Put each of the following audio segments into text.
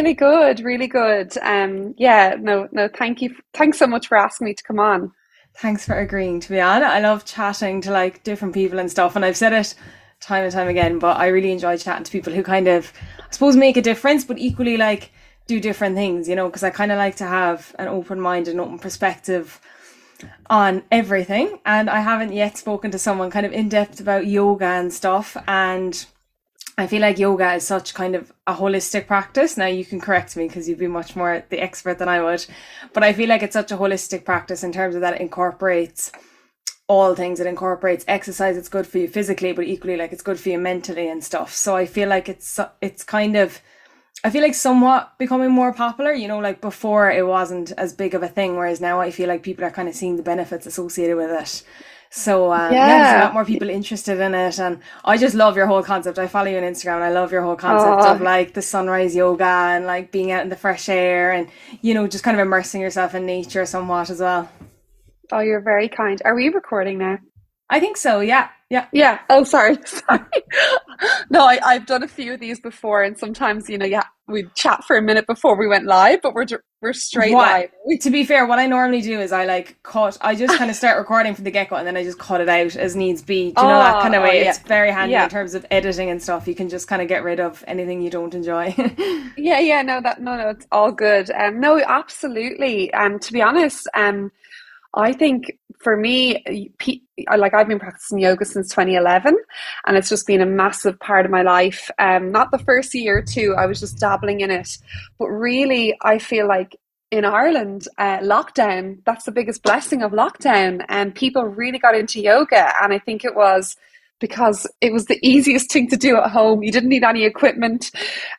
really good, really good. Um, yeah, no, no, thank you. Thanks so much for asking me to come on. Thanks for agreeing to be on. I love chatting to like different people and stuff, and I've said it time and time again, but I really enjoy chatting to people who kind of, I suppose, make a difference, but equally like do different things, you know, because I kind of like to have an open mind and open perspective on everything. And I haven't yet spoken to someone kind of in depth about yoga and stuff. And I feel like yoga is such kind of a holistic practice. Now you can correct me because you'd be much more the expert than I would, but I feel like it's such a holistic practice in terms of that it incorporates all things. It incorporates exercise. It's good for you physically, but equally like it's good for you mentally and stuff. So I feel like it's it's kind of I feel like somewhat becoming more popular. You know, like before it wasn't as big of a thing, whereas now I feel like people are kind of seeing the benefits associated with it. So um, yeah. yeah. there's a lot more people interested in it, and I just love your whole concept. I follow you on Instagram, and I love your whole concept Aww. of like the sunrise yoga and like being out in the fresh air, and you know, just kind of immersing yourself in nature somewhat as well. Oh, you're very kind. Are we recording now? I think so. Yeah. Yeah. Yeah. Oh, sorry. Sorry. no, I, I've done a few of these before, and sometimes you know, yeah, we chat for a minute before we went live, but we're we're straight what, live. To be fair, what I normally do is I like cut. I just kind of start recording from the get go, and then I just cut it out as needs be. Do you oh, know that kind of way? Oh, yeah. It's very handy yeah. in terms of editing and stuff. You can just kind of get rid of anything you don't enjoy. yeah. Yeah. No. That. No. No. It's all good. Um. No. Absolutely. Um. To be honest. Um I think for me, like I've been practicing yoga since 2011, and it's just been a massive part of my life. Um, not the first year or two, I was just dabbling in it, but really, I feel like in Ireland, uh, lockdown, that's the biggest blessing of lockdown, and people really got into yoga, and I think it was because it was the easiest thing to do at home. You didn't need any equipment,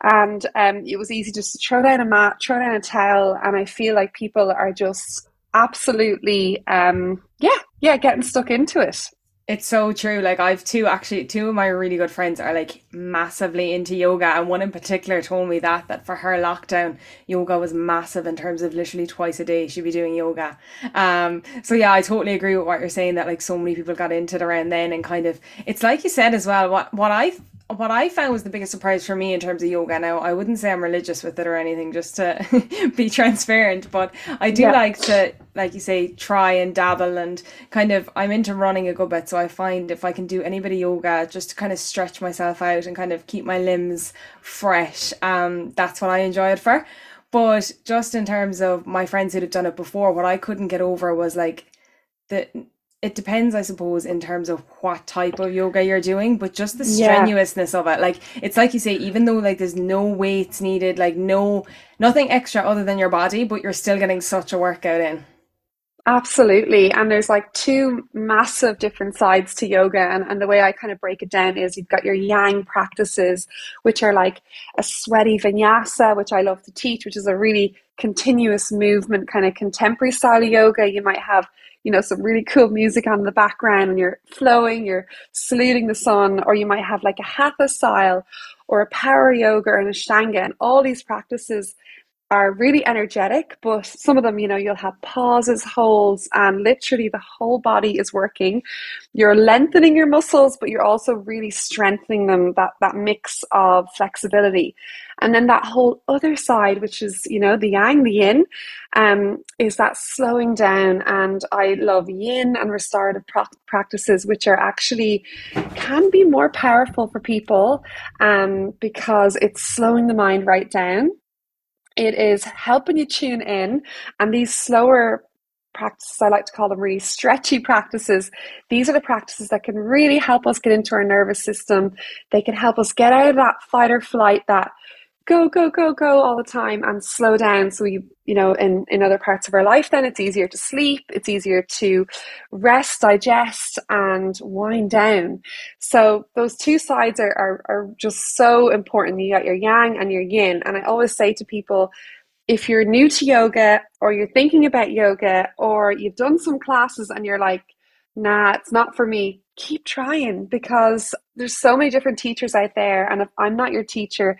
and um, it was easy just to throw down a mat, throw down a towel, and I feel like people are just absolutely um yeah yeah getting stuck into it. It's so true. Like i've two actually two of my really good friends are like massively into yoga and one in particular told me that that for her lockdown yoga was massive in terms of literally twice a day she'd be doing yoga. Um so yeah i totally agree with what you're saying that like so many people got into it around then and kind of it's like you said as well what what i what I found was the biggest surprise for me in terms of yoga. Now, I wouldn't say I'm religious with it or anything, just to be transparent, but I do yeah. like to, like you say, try and dabble and kind of. I'm into running a good bit, so I find if I can do any bit of yoga, just to kind of stretch myself out and kind of keep my limbs fresh, um, that's what I enjoy it for. But just in terms of my friends who'd have done it before, what I couldn't get over was like the it depends, I suppose, in terms of what type of yoga you're doing, but just the strenuousness yeah. of it. Like it's like you say, even though like there's no weights needed, like no nothing extra other than your body, but you're still getting such a workout in. Absolutely. And there's like two massive different sides to yoga. And, and the way I kind of break it down is you've got your yang practices, which are like a sweaty vinyasa, which I love to teach, which is a really continuous movement, kind of contemporary style of yoga. You might have you know, some really cool music on the background and you're flowing, you're saluting the sun, or you might have like a hatha style or a power yoga and ashtanga. And all these practices are really energetic, but some of them, you know, you'll have pauses, holds, and literally the whole body is working. You're lengthening your muscles, but you're also really strengthening them, that, that mix of flexibility. And then that whole other side, which is, you know, the yang, the yin, um, is that slowing down. And I love yin and restorative pra- practices, which are actually can be more powerful for people um, because it's slowing the mind right down. It is helping you tune in, and these slower practices, I like to call them really stretchy practices. These are the practices that can really help us get into our nervous system. They can help us get out of that fight or flight, that go go go go all the time and slow down so we you know in in other parts of our life then it's easier to sleep it's easier to rest digest and wind down. So those two sides are are, are just so important. You got your yang and your yin. And i always say to people if you're new to yoga or you're thinking about yoga or you've done some classes and you're like nah it's not for me keep trying because there's so many different teachers out there. And if i'm not your teacher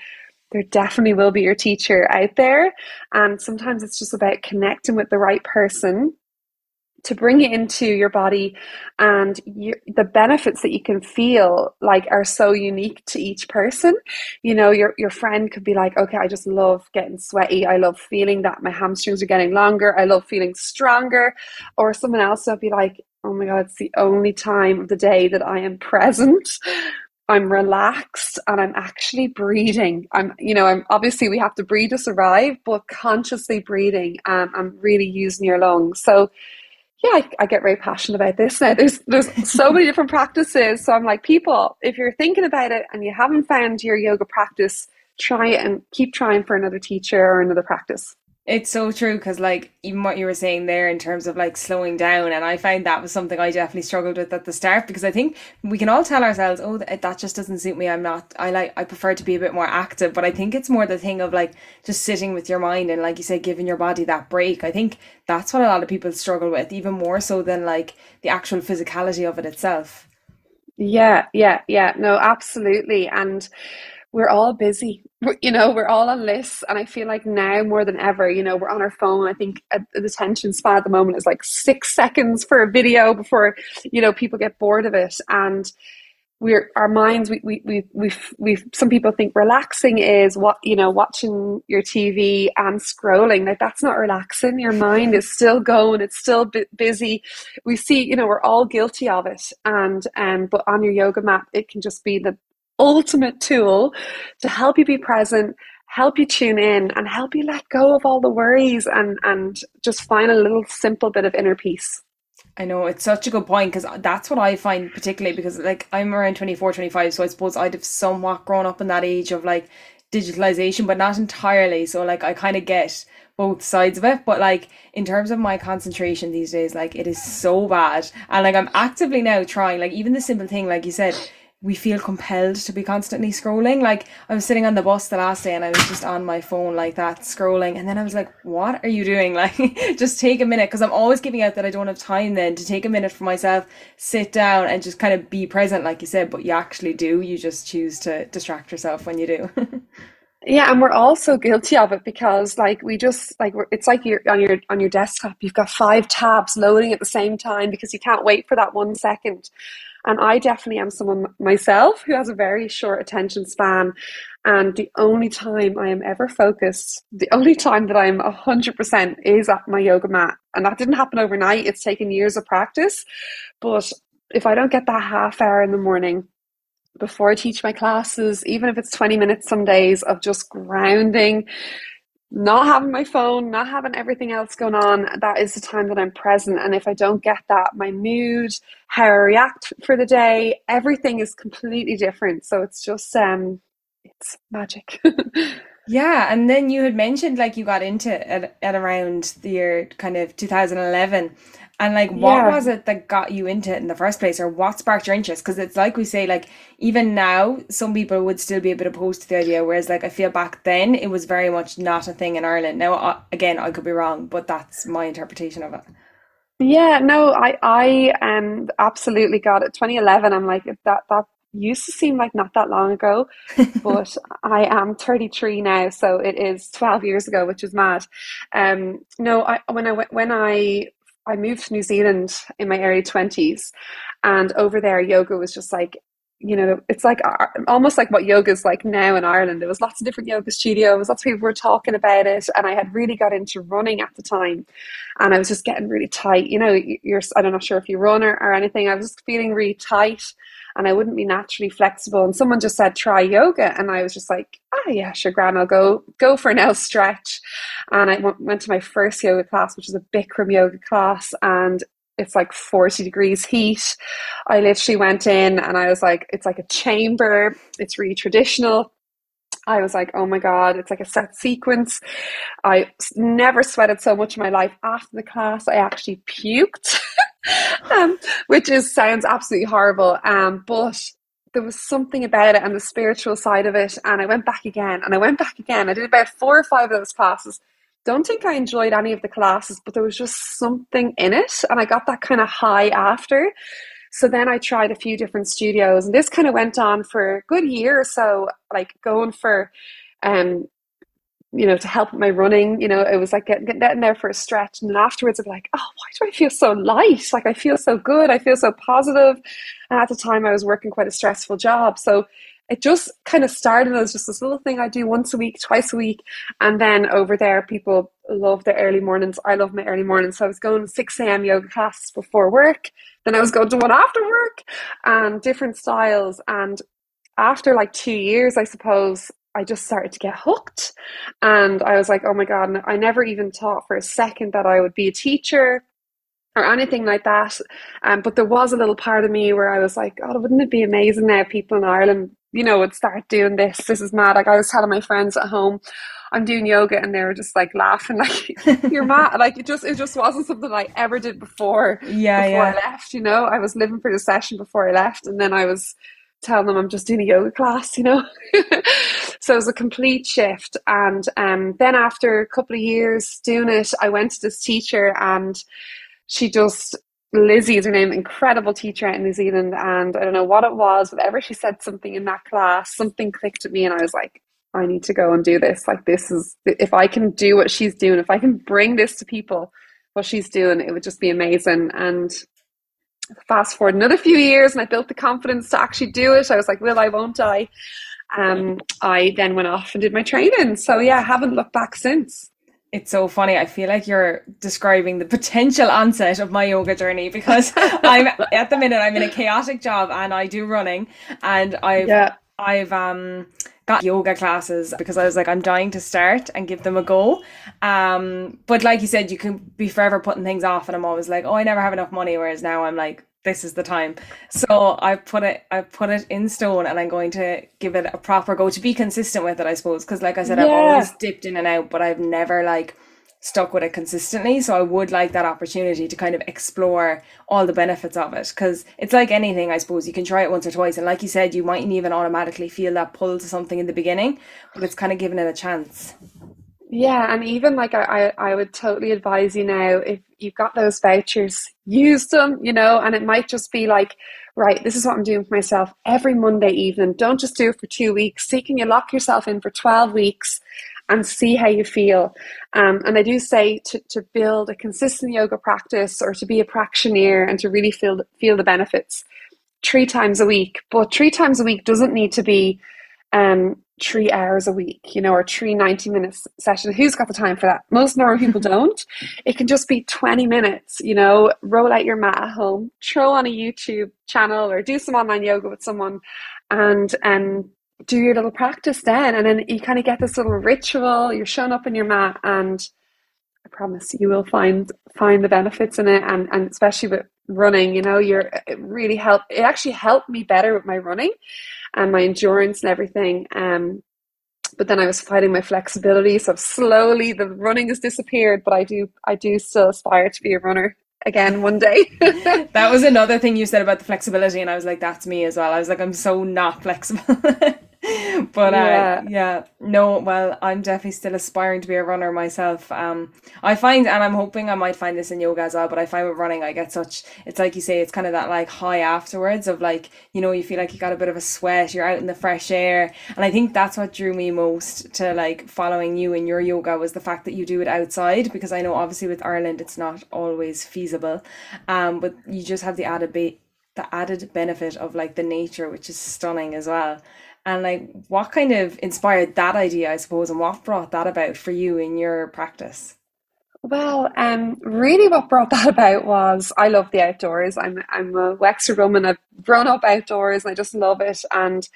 there definitely will be your teacher out there. And sometimes it's just about connecting with the right person to bring it into your body. And you, the benefits that you can feel like are so unique to each person. You know your your friend could be like okay i just love getting sweaty. I love feeling that my hamstrings are getting longer. I love feeling stronger. Or someone else would be like oh my god it's the only time of the day that i am present I'm relaxed and I'm actually breathing. I'm, you know, I'm obviously we have to breathe to survive, but consciously breathing. Um, I'm really using your lungs. So yeah, I, I, get very passionate about this now. There's there's so many different practices. So I'm like, people, if you're thinking about it and you haven't found your yoga practice, try it and keep trying for another teacher or another practice. It's so true because, like, even what you were saying there in terms of like slowing down, and I found that was something I definitely struggled with at the start because I think we can all tell ourselves, oh, that just doesn't suit me. I'm not, I like, I prefer to be a bit more active, but I think it's more the thing of like just sitting with your mind and, like you said, giving your body that break. I think that's what a lot of people struggle with, even more so than like the actual physicality of it itself. Yeah, yeah, yeah. No, absolutely. And we're all busy you know we're all on lists and i feel like now more than ever you know we're on our phone. I think the attention span at the moment is like six seconds for a video before you know people get bored of it. And we're our minds we we we we we some people think relaxing is what you know watching your tv and scrolling. Like that's not relaxing. Your mind is still going it's still busy. We see you know we're all guilty of it. And um but on your yoga mat it can just be the ultimate tool to help you be present, help you tune in, and help you let go of all the worries and, and just find a little simple bit of inner peace. I know it's such a good point because that's what I find particularly because like I'm around 24, 25, so I suppose I'd have somewhat grown up in that age of like digitalization, but not entirely. So like I kind of get both sides of it but like in terms of my concentration these days like it is so bad and like i'm actively now trying like even the simple thing like you said we feel compelled to be constantly scrolling. Like I was sitting on the bus the last day and I was just on my phone like that scrolling and then I was like, what are you doing? Like just take a minute because I'm always giving out that I don't have time then to take a minute for myself, sit down and just kind of be present like you said, but you actually do. You just choose to distract yourself when you do. Yeah, and we're all so guilty of it because, like, we just like it's like you're on your on your desktop. You've got five tabs loading at the same time because you can't wait for that one second. And I definitely am someone myself who has a very short attention span. And the only time I am ever focused, the only time that I'm 100% is at my yoga mat. And that didn't happen overnight, it's taken years of practice. But if I don't get that half hour in the morning, before I teach my classes, even if it's 20 minutes some days of just grounding, not having my phone, not having everything else going on, that is the time that I'm present. And if I don't get that, my mood, how I react for the day, everything is completely different. So it's just um it's magic. yeah, and then you had mentioned like you got into it at, at around the year kind of 2011 and like, what yeah. was it that got you into it in the first place, or what sparked your interest? Because it's like we say, like even now, some people would still be a bit opposed to the idea. Whereas, like I feel back then, it was very much not a thing in Ireland. Now, again, I could be wrong, but that's my interpretation of it. Yeah, no, I I um absolutely got it. 2011. I'm like that that used to seem like not that long ago, but I am 33 now, so it is 12 years ago, which is mad. Um, no, I when I when I I moved to New Zealand in my early 20s, and over there, yoga was just like, you know, it's like uh, almost like what yoga is like now in Ireland. There was lots of different yoga studios, lots of people were talking about it, and I had really got into running at the time, and I was just getting really tight. You know, you're I'm not sure if you run or, or anything. I was just feeling really tight, and I wouldn't be naturally flexible. And someone just said, try yoga. And I was just like, ah, oh, yeah, sure, Gran, I'll go, go for now stretch. And I went, went to my first yoga class, which is a Bikram yoga class. And it's like 40 degrees heat. I literally went in and I was like, it's like a chamber. It's really traditional. I was like, oh my God, it's like a set sequence. I never sweated so much in my life. After the class, I actually puked. um, which is sounds absolutely horrible. Um, but there was something about it and the spiritual side of it. And I went back again and I went back again. I did about four or five of those classes. Don't think I enjoyed any of the classes, but there was just something in it. And I got that kind of high after. So then I tried a few different studios and this kind of went on for a good year or so, like going for um you know, to help my running. You know, it was like getting, getting there for a stretch. And then afterwards, I'm like, oh, why do I feel so light? Like, I feel so good. I feel so positive. And at the time, I was working quite a stressful job. So it just kind of started as just this little thing I do once a week, twice a week. And then over there, people love the early mornings. I love my early mornings. So I was going 6 a.m. yoga classes before work. Then I was going to one after work and different styles. And after like two years, I suppose, I just started to get hooked. And I was like, oh my God, I never even thought for a second that I would be a teacher or anything like that. Um, but there was a little part of me where I was like, God, wouldn't it be amazing now people in Ireland, you know, would start doing this? This is mad. Like I was telling my friends at home, I'm doing yoga and they were just like laughing like you're mad. Like it just it just wasn't something I ever did before. Yeah. Before yeah. I left, you know. I was living for the session before I left and then I was telling them I'm just doing a yoga class, you know. so it was a complete shift. And um, then after a couple of years doing it, I went to this teacher and she just Lizzie is her name, incredible teacher in New Zealand, and I don't know what it was, whatever she said something in that class, something clicked at me, and I was like, I need to go and do this. Like this is if I can do what she's doing, if I can bring this to people, what she's doing, it would just be amazing. And fast forward another few years and I built the confidence to actually do it. I was like, will I, won't I? Um, I then went off and did my training. So yeah, I haven't looked back since. It's so funny. I feel like you're describing the potential onset of my yoga journey because I'm at the minute I'm in a chaotic job and I do running and I've yeah. I've um got yoga classes because I was like, I'm dying to start and give them a go. Um, but like you said, you can be forever putting things off, and I'm always like, oh, I never have enough money. Whereas now I'm like, this is the time. So I put it, I put it in stone, and I'm going to give it a proper go to be consistent with it, I suppose. Because like I said, yeah. I've always dipped in and out, but I've never like stuck with it consistently. So I would like that opportunity to kind of explore all the benefits of it because it's like anything, I suppose. You can try it once or twice. And like you said, you mightn't even automatically feel that pull to something in the beginning, but it's kind of giving it a chance. Yeah, and even like I, I, I would totally advise you now if you've got those vouchers, use them, you know, and it might just be like, right, this is what I'm doing for myself every Monday evening. Don't just do it for two weeks. See, can you lock yourself in for 12 weeks and see how you feel. Um, and I do say to, to build a consistent yoga practice or to be a practitioner and to really feel, feel the benefits three times a week. But three times a week doesn't need to be um, three hours a week, you know, or three 90 minutes session. Who's got the time for that? Most normal people don't. It can just be 20 minutes, you know, roll out your mat at home, throw on a YouTube channel or do some online yoga with someone and and do your little practice then and then you kind of get this little ritual you're showing up in your mat and i promise you will find find the benefits in it and and especially with running you know you're it really helped it actually helped me better with my running and my endurance and everything um but then I was fighting my flexibility so slowly the running has disappeared but I do I do still aspire to be a runner again one day. that was another thing you said about the flexibility, and I was like, that's me as well. I was like, I'm so not flexible. but uh, yeah. yeah, no, well, I'm definitely still aspiring to be a runner myself. Um, I find, and I'm hoping I might find this in yoga as well. But I find with running, I get such. It's like you say, it's kind of that like high afterwards of like you know you feel like you got a bit of a sweat, you're out in the fresh air, and I think that's what drew me most to like following you in your yoga was the fact that you do it outside because I know obviously with Ireland it's not always feasible, um, but you just have the added ba- the added benefit of like the nature, which is stunning as well and like what kind of inspired that idea i suppose and what brought that about for you in your practice well, um, really, what brought that about was I love the outdoors. I'm I'm a Wexford woman. I've grown up outdoors, and I just love it. And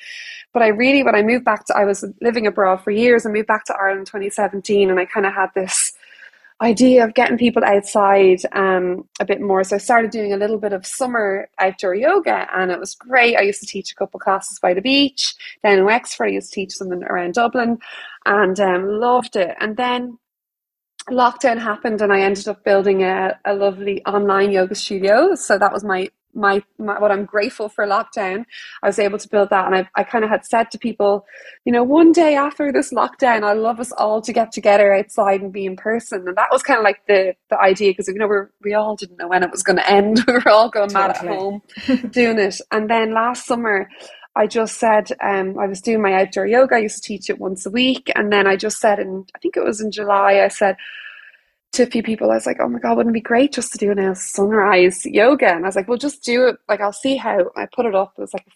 but I really, when I moved back to, I was living abroad for years. I moved back to Ireland in 2017, and I kind of had this idea of getting people outside um, a bit more. So I started doing a little bit of summer outdoor yoga, and it was great. I used to teach a couple classes by the beach down in Wexford. I used to teach something around Dublin, and um, loved it. And then lockdown happened, and I ended up building a, a lovely online yoga studio. So that was my my, my, what I'm grateful for lockdown, I was able to build that. And I, I kind of had said to people, you know, one day after this lockdown, I love us all to get together outside and be in person. And that was kind of like the the idea because you know we we all didn't know when it was going to end. we were all going totally. mad at home doing it. And then last summer, I just said um, I was doing my outdoor yoga. I used to teach it once a week, and then I just said, and I think it was in July, I said to a few people, I was like, "Oh my god, wouldn't it be great just to do a sunrise yoga?" And I was like, "Well, just do it. Like, I'll see how." I put it up. It was like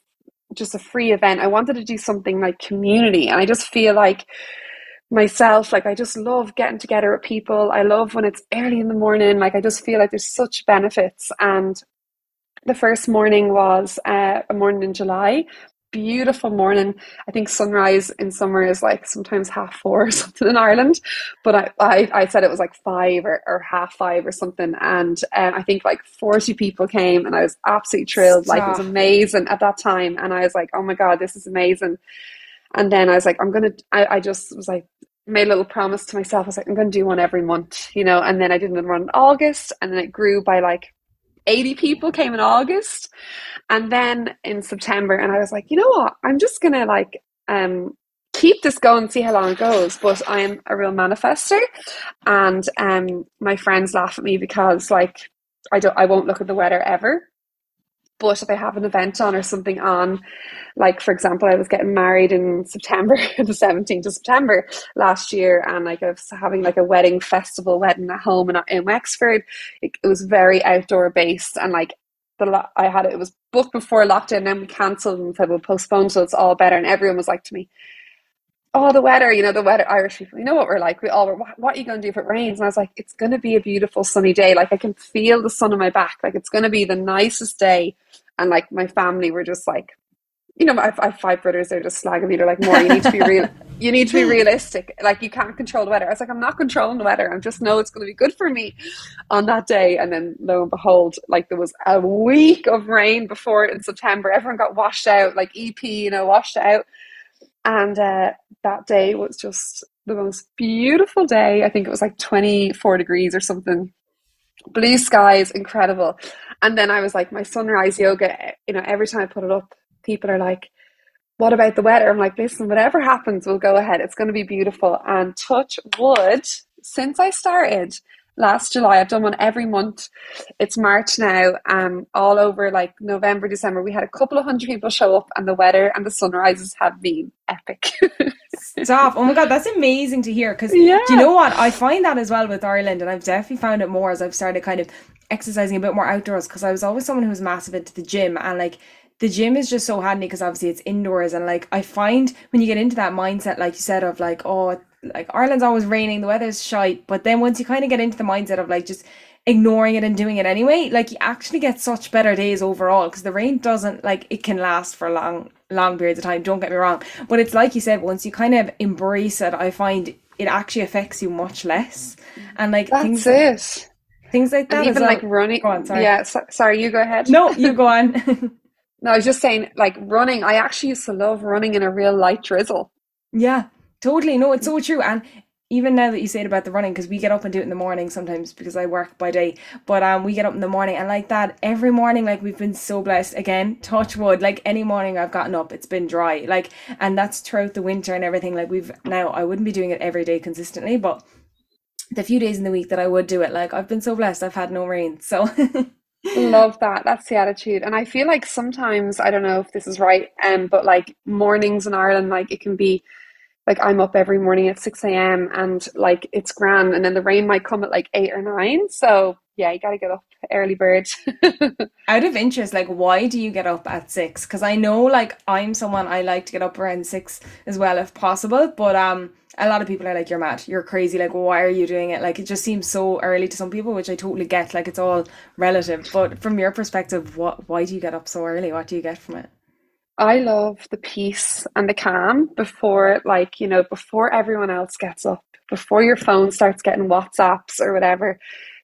just a free event. I wanted to do something like community, and I just feel like myself like i just love getting together with people i love when it's early in the morning like i just feel like there's such benefits and the first morning was uh, a morning in July. Beautiful morning. I think sunrise in summer is like sometimes half four or something in Ireland, but I, I, I said it was like five or, or half five or something. And um, I think like 40 people came and I was absolutely thrilled. Stop. Like it was amazing at that time. And I was like, oh my God, this is amazing. And then I was like, I'm going to, I just was like, made a little promise to myself. I was like, I'm going to do one every month, you know, and then I did another one in August and then it grew by like 80 people came in August. And then in September and I was like, you know what? I'm just going to like um keep this going see how long it goes. But i am a real manifester. And um my friends laugh at me because like i don't i won't look at the weather ever but if I have an event on or something on, like for example, I was getting married in September, the 17th of September last year, and like I was having like a wedding festival wedding at home in, in Wexford. It, it was very outdoor based, and like the I had it, it was booked before lockdown, and then we cancelled and said we'll postpone so it's all better. And everyone was like to me, oh, the weather, you know, the weather, Irish people, you know what we're like. We all were, what, what are you going to do if it rains? And I was like, it's going to be a beautiful sunny day. Like I can feel the sun on my back. Like it's going to be the nicest day. And like my family were just like, you know, I, I have five brothers. They're just slagging me. They're like, more, you need to be real. you need to be realistic. Like you can't control the weather. I was like, I'm not controlling the weather. I just know it's going to be good for me on that day. And then lo and behold, like there was a week of rain before in September. Everyone got washed out, like EP, you know, washed out. And uh, that day was just the most beautiful day. I think it was like 24 degrees or something. Blue skies, incredible. And then I was like, my sunrise yoga, you know, every time I put it up, people are like, what about the weather? I'm like, listen, whatever happens, we'll go ahead. It's going to be beautiful. And touch wood, since I started, last July. I've done one every month. It's March now. Um, all over like November, December, we had a couple of hundred people show up, and the weather and the sunrises have been epic. Stop! Oh my god, that's amazing to hear. Because yeah. do you know what? I find that as well with Ireland, and I've definitely found it more as I've started kind of exercising a bit more outdoors. Because I was always someone who was massive into the gym, and like the gym is just so handy because obviously it's indoors and like I find when you get into that mindset like you said of like oh like Ireland's always raining, the weather's shite. But then once you kind of get into the mindset of like just ignoring it and doing it anyway, like you actually get such better days overall because the rain doesn't like it can last for long long periods of time. Don't get me wrong, but it's like you said, once you kind of embrace it, I find it actually affects you much less. Mm-hmm. And like that's things, it. Things like that, and even well. like running. On, sorry. Yeah, so, sorry, you go ahead. No, you go on. no, I was just saying, like running. I actually used to love running in a real light drizzle. Yeah, Totally. No, it's so true. And even now that you say it about the running, because we get up and do it in the morning sometimes because I work by day, but um, we get up in the morning and like that every morning, like we've been so blessed. Again, touch wood. Like any morning I've gotten up, it's been dry. Like, and that's throughout the winter and everything. Like we've now, I wouldn't be doing it every day consistently, but the few days in the week that I would do it, like I've been so blessed. I've had no rain, so. Love that. That's the attitude. And I feel like sometimes, I don't know if this is right, um, but like mornings in Ireland, like it can be like I'm up every morning at 6 a.m. and like it's grand and then the rain might come at like eight or nine. So yeah, you gotta get up early bird. Out of interest, like why do you get up at six? Because I know like I'm someone I like to get up around six as well if possible. But um a lot of people are like, You're mad, you're crazy, like why are you doing it? Like it just seems so early to some people, which I totally get. Like it's all relative. But from your perspective, what why do you get up so early? What do you get from it? I love the peace and the calm before, like, you know, before everyone else gets up, before your phone starts getting WhatsApps or whatever.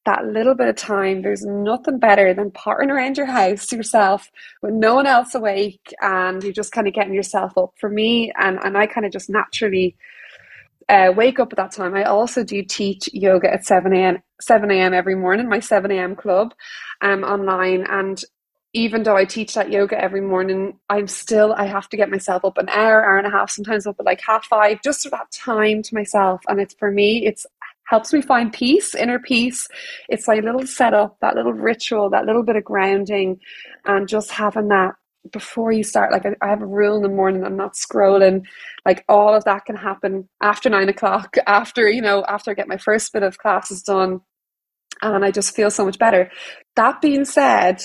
That little bit of time, there's nothing better than potting around your house yourself with no one else awake and you're just kind of getting yourself up. For me, and, and I kind of just naturally uh, wake up at that time. I also do teach yoga at 7 a.m. 7 a.m. every morning, my 7 a.m. club um, online. And even though I teach that yoga every morning, I'm still, I have to get myself up an hour, hour and a half, sometimes up at like half five, just for that time to myself. And it's for me, it's helps me find peace, inner peace. It's like a little setup, that little ritual, that little bit of grounding, and just having that before you start like I, I, have a rule in the morning i'm not scrolling like all of that can happen after nine o'clock after you know after i get my first bit of classes done and i just feel so much better that being said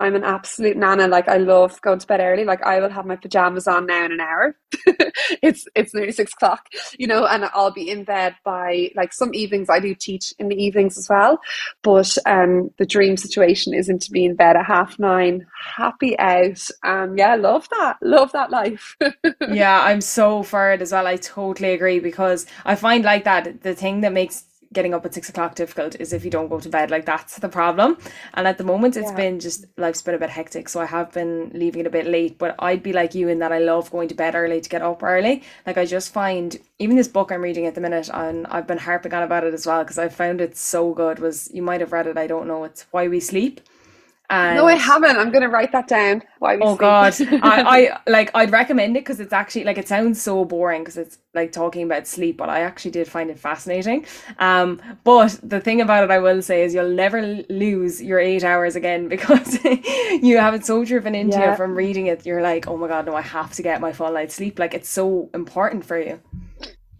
I'm an absolute nana. Like I love going to bed early. Like I will have my pajamas on now in an hour. it's it's nearly six o'clock, you know, and I'll be in bed by like some evenings. I do teach in the evenings as well, but um, the dream situation isn't to be in bed at half nine, happy out. Um, yeah, love that. Love that life. yeah, I'm so for it as well. I totally agree because I find like that the thing that makes getting up at six o'clock difficult is if you don't go to bed. Like that's the problem. And at the moment, it's yeah. been just life's been a bit hectic, so I have been leaving it a bit late. But I'd be like you in that I love going to bed early to get up early. Like I just find even this book I'm reading at the minute, and I've been harping on about it as well because I found it so good. Was you might have read it? I don't know. It's Why We Sleep and no, I haven't. I'm going to write that down. Why oh God, I, I like. I'd recommend it because it's actually like it sounds so boring because it's like talking about sleep, but I actually did find it fascinating. Um, but the thing about it, I will say, is you'll never lose your eight hours again because you have it so driven into yeah. you from reading it. You're like, oh my God, no, I have to get my full night sleep. Like it's so important for you.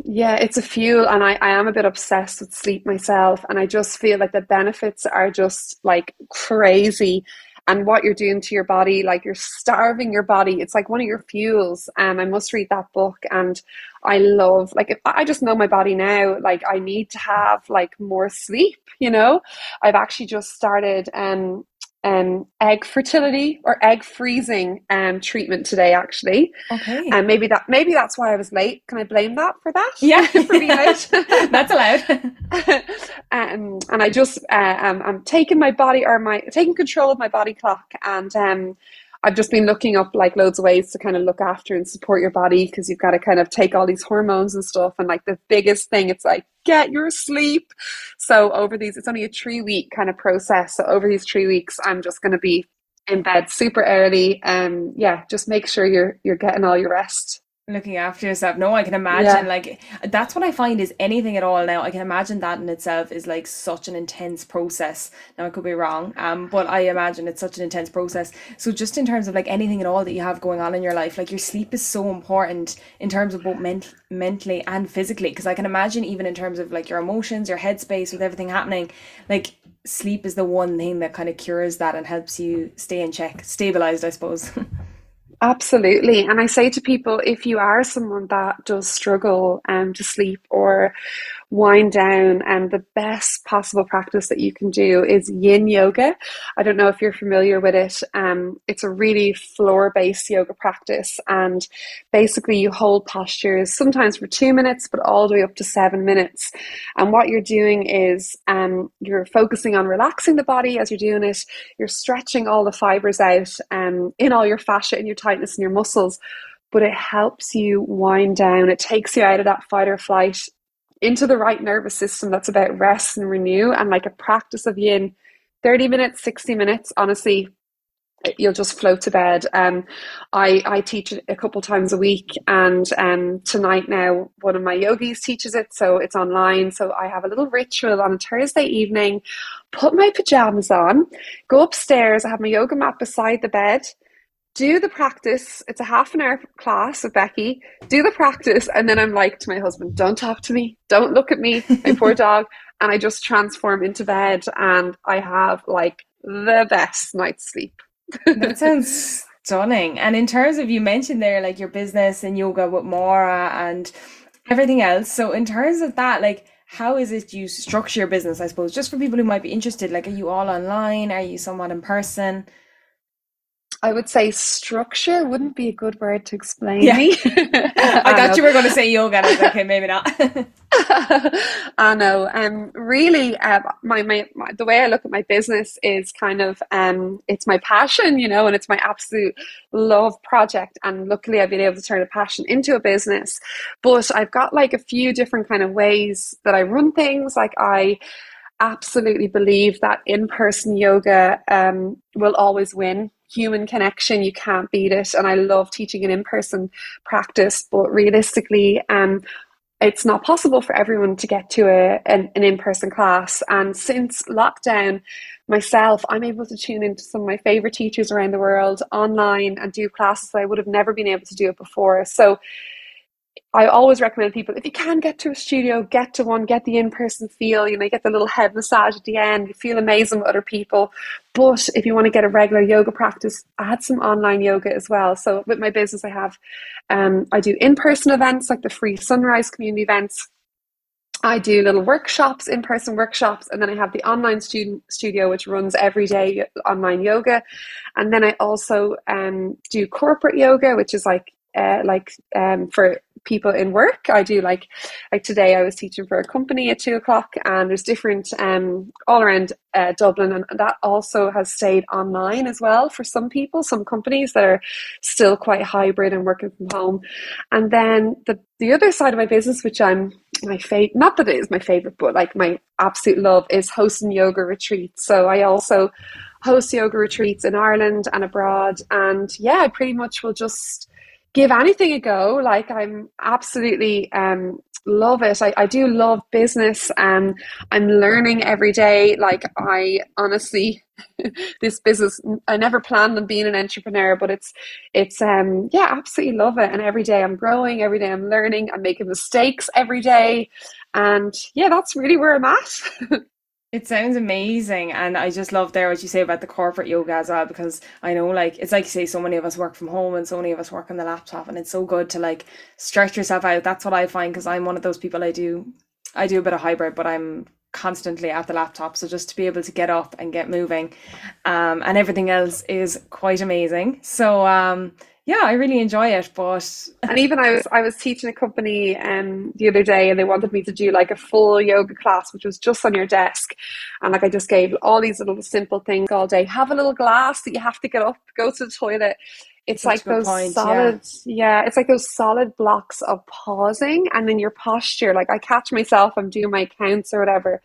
Yeah, it's a fuel, and I, I am a bit obsessed with sleep myself, and I just feel like the benefits are just like crazy. And what you're doing to your body, like you're starving your body. It's like one of your fuels. And I must read that book. And I love, like, if I just know my body now, like I need to have like more sleep. You know, I've actually just started um um, egg fertility or egg freezing um, treatment today actually. Okay. And maybe that maybe that's why I was late. Can I blame that for that? Yeah, for being late. that's allowed. um, and I just uh, um, I'm taking my body or my taking control of my body clock and um, I've just been looking up like loads of ways to kind of look after and support your body because you've got to kind of take all these hormones and stuff. And like the biggest thing, it's like get your sleep. So over these, it's only a three week kind of process. So over these three weeks, I'm just going to be in bed super early. Um, yeah, just make sure you're you're getting all your rest looking after yourself. No i can imagine yeah. like that's what i find is anything at all. Now i can imagine that in itself is like such an intense process. Now i could be wrong um but i imagine it's such an intense process. So just in terms of like anything at all that you have going on in your life like your sleep is so important in terms of both ment- mentally and physically. Because i can imagine even in terms of like your emotions your headspace with everything happening like sleep is the one thing that kind of cures that and helps you stay in check stabilized i suppose Absolutely. And I say to people, if you are someone that does struggle um, to sleep or wind down and the best possible practice that you can do is yin yoga. I don't know if you're familiar with it. Um, it's a really floor based yoga practice and basically you hold postures sometimes for two minutes but all the way up to seven minutes. And what you're doing is um, you're focusing on relaxing the body as you're doing it. You're stretching all the fibers out um, in all your fascia and your tightness in your muscles but it helps you wind down. It takes you out of that fight or flight into the right nervous system that's about rest and renew and like a practice of yin 30 minutes 60 minutes honestly you'll just float to bed. Um, I, I teach it a couple times a week and um, tonight now one of my yogis teaches it so it's online. So i have a little ritual on a thursday evening put my pajamas on go upstairs i have my yoga mat beside the bed do the practice. It's a half an hour class with Becky. Do the practice. And then I'm like to my husband, don't talk to me. Don't look at me, my poor dog. And I just transform into bed and I have like the best night's sleep. that sounds stunning. And in terms of, you mentioned there, like your business and yoga with Maura and everything else. So in terms of that, like, how is it you structure your business, I suppose, just for people who might be interested? Like, are you all online? Are you somewhat in person? I would say structure wouldn't be a good word to explain yeah. me. I thought you were going to say yoga, and I was like, okay, maybe not. I know. Um, really, uh, my, my, my the way I look at my business is kind of um, it's my passion, you know, and it's my absolute love project. And luckily, I've been able to turn a passion into a business. But I've got like a few different kind of ways that I run things. Like I absolutely believe that in-person yoga um, will always win human connection you can't beat it. And i love teaching an in-person practice but realistically um it's not possible for everyone to get to a, an, an in-person class. And since lockdown myself i'm able to tune into some of my favorite teachers around the world online and do classes that i would have never been able to do it before. So I always recommend people if you can get to a studio, get to one, get the in person feel. You know, you get the little head massage at the end, you feel amazing with other people. But if you want to get a regular yoga practice, add some online yoga as well. So with my business, I have, um, I do in person events like the free Sunrise community events. I do little workshops, in person workshops, and then I have the online student studio, which runs every day online yoga. And then I also um, do corporate yoga, which is like uh, like um, for people in work. I do like like today I was teaching for a company at two o'clock and there's different um all around uh, Dublin and that also has stayed online as well for some people, some companies that are still quite hybrid and working from home. And then the the other side of my business, which I'm my favorite, not that it is my favorite, but like my absolute love is hosting yoga retreats. So I also host yoga retreats in Ireland and abroad. And yeah, I pretty much will just give anything a go. Like I'm absolutely um, love it. I, I do love business and I'm learning every day. Like I honestly this business I never planned on being an entrepreneur, but it's it's um yeah, absolutely love it. And every day I'm growing, every day I'm learning, I'm making mistakes every day. And yeah, that's really where I'm at. It sounds amazing, and I just love there what you say about the corporate yoga as well because I know like it's like you say so many of us work from home and so many of us work on the laptop, and it's so good to like stretch yourself out. That's what I find because I'm one of those people. I do, I do a bit of hybrid, but I'm constantly at the laptop. So just to be able to get up and get moving, um, and everything else is quite amazing. So um, yeah, I really enjoy it. But and even I was I was teaching a company um the other day, and they wanted me to do like a full yoga class, which was just on your desk, and like I just gave all these little simple things all day. Have a little glass that you have to get up, go to the toilet. It's Such like those point, solid, yeah. yeah. It's like those solid blocks of pausing, and then your posture. Like I catch myself, I'm doing my counts or whatever,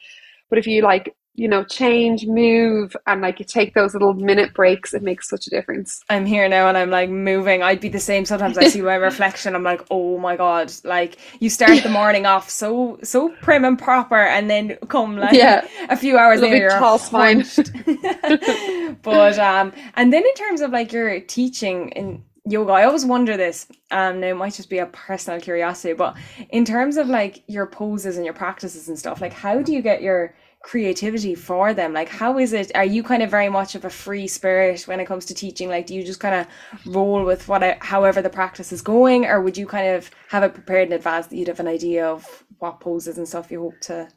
but if you like you know, change, move, and like you take those little minute breaks, it makes such a difference. I'm here now and I'm like moving. I'd be the same sometimes. I see my reflection. I'm like, oh my god! Like you start the morning off so so prim and proper, and then come like yeah. a few hours later, tall spine. but um, and then in terms of like your teaching in yoga i always wonder this um now it might just be a personal curiosity but in terms of like your poses and your practices and stuff like how do you get your creativity for them? Like how is it are you kind of very much of a free spirit when it comes to teaching? Like do you just kind of roll with what however the practice is going or would you kind of have it prepared in advance that you'd have an idea of what poses and stuff you hope to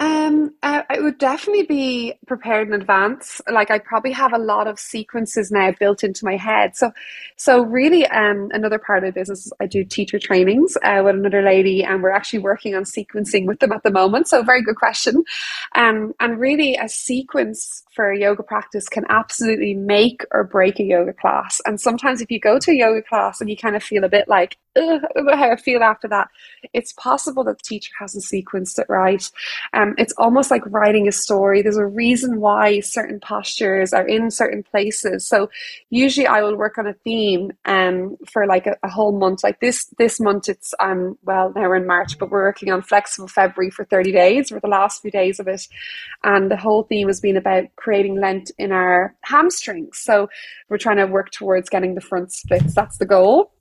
um, uh, I would definitely be prepared in advance. Like I probably have a lot of sequences now built into my head. So, so really, um, another part of the business is I do teacher trainings uh, with another lady, and we're actually working on sequencing with them at the moment. So, very good question. Um, and really, a sequence for a yoga practice can absolutely make or break a yoga class. And sometimes, if you go to a yoga class and you kind of feel a bit like, how I feel after that, it's possible that the teacher hasn't sequenced it right. Um, it's almost like writing a story. There's a reason why certain postures are in certain places. So usually, I will work on a theme um, for like a, a whole month. Like this this month, it's um well now we're in March, but we're working on flexible February for 30 days, for the last few days of it, and the whole theme has been about creating length in our hamstrings. So we're trying to work towards getting the front splits. That's the goal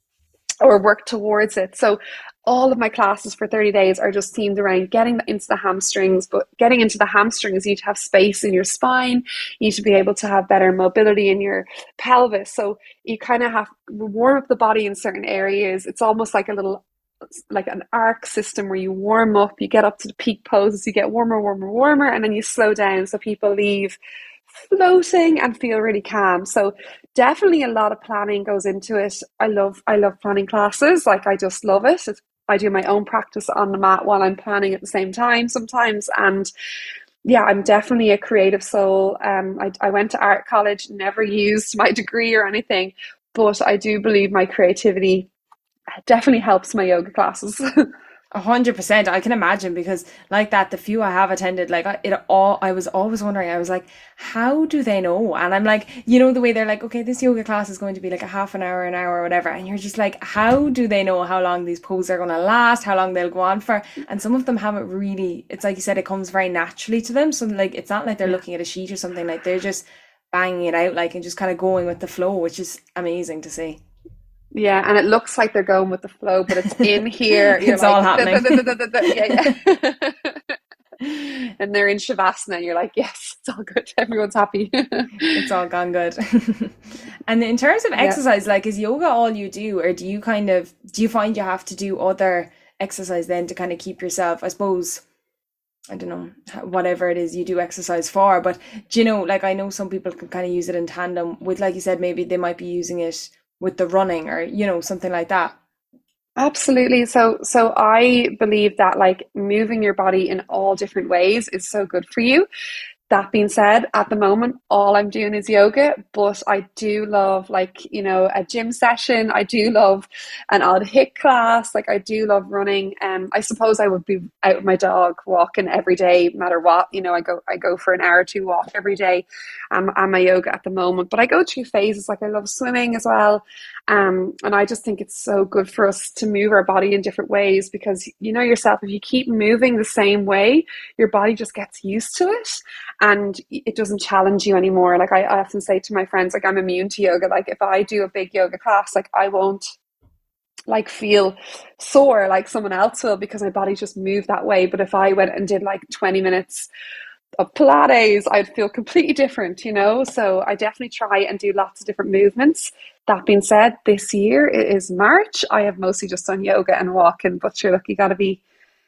or work towards it. So all of my classes for 30 days are just themed around getting into the hamstrings, but getting into the hamstrings, you need to have space in your spine. You need to be able to have better mobility in your pelvis. So you kind of have warm up the body in certain areas. It's almost like a little like an arc system where you warm up, you get up to the peak poses, you get warmer, warmer, warmer, and then you slow down so people leave floating and feel really calm. So definitely a lot of planning goes into it. I love I love planning classes. Like I just love it. It's, I do my own practice on the mat while I'm planning at the same time sometimes and yeah, I'm definitely a creative soul. Um, I, I went to art college, never used my degree or anything, but I do believe my creativity definitely helps my yoga classes. A hundred percent. I can imagine because like that, the few I have attended, like it all, I was always wondering, I was like, how do they know? And I'm like, you know, the way they're like, okay, this yoga class is going to be like a half an hour, an hour, or whatever. And you're just like, how do they know how long these poses are going to last, how long they'll go on for? And some of them haven't really, it's like you said, it comes very naturally to them. So like, it's not like they're looking at a sheet or something like they're just banging it out, like, and just kind of going with the flow, which is amazing to see. Yeah, and it looks like they're going with the flow, but it's in here. it's all happening. yeah, yeah. and they're in shavasana. You're like, yes, it's all good. Everyone's happy. it's all gone good. and in terms of exercise, like, is yoga all you do, or do you kind of do you find you have to do other exercise then to kind of keep yourself? I suppose. I don't know, whatever it is you do exercise for. But do you know, like I know some people can kind of use it in tandem with, like you said, maybe they might be using it with the running or you know something like that? Absolutely. So so i believe that like moving your body in all different ways is so good for you that being said, at the moment, all I'm doing is yoga, but I do love like, you know, a gym session. I do love an odd HIIT class. Like I do love running. Um, I suppose I would be out with my dog walking every day, no matter what. You know, I go I go for an hour or two walk every day. Um, and my yoga at the moment. But I go through phases. Like I love swimming as well. Um, and I just think it's so good for us to move our body in different ways because you know yourself, if you keep moving the same way, your body just gets used to it and it doesn't challenge you anymore. Like I, I often say to my friends, like I'm immune to yoga. Like if I do a big yoga class, like I won't like feel sore like someone else will because my body just moved that way. But if I went and did like 20 minutes of Pilates, I'd feel completely different, you know? So I definitely try and do lots of different movements. That being said, this year it is March. I have mostly just done yoga and walking, but sure, look, you got to be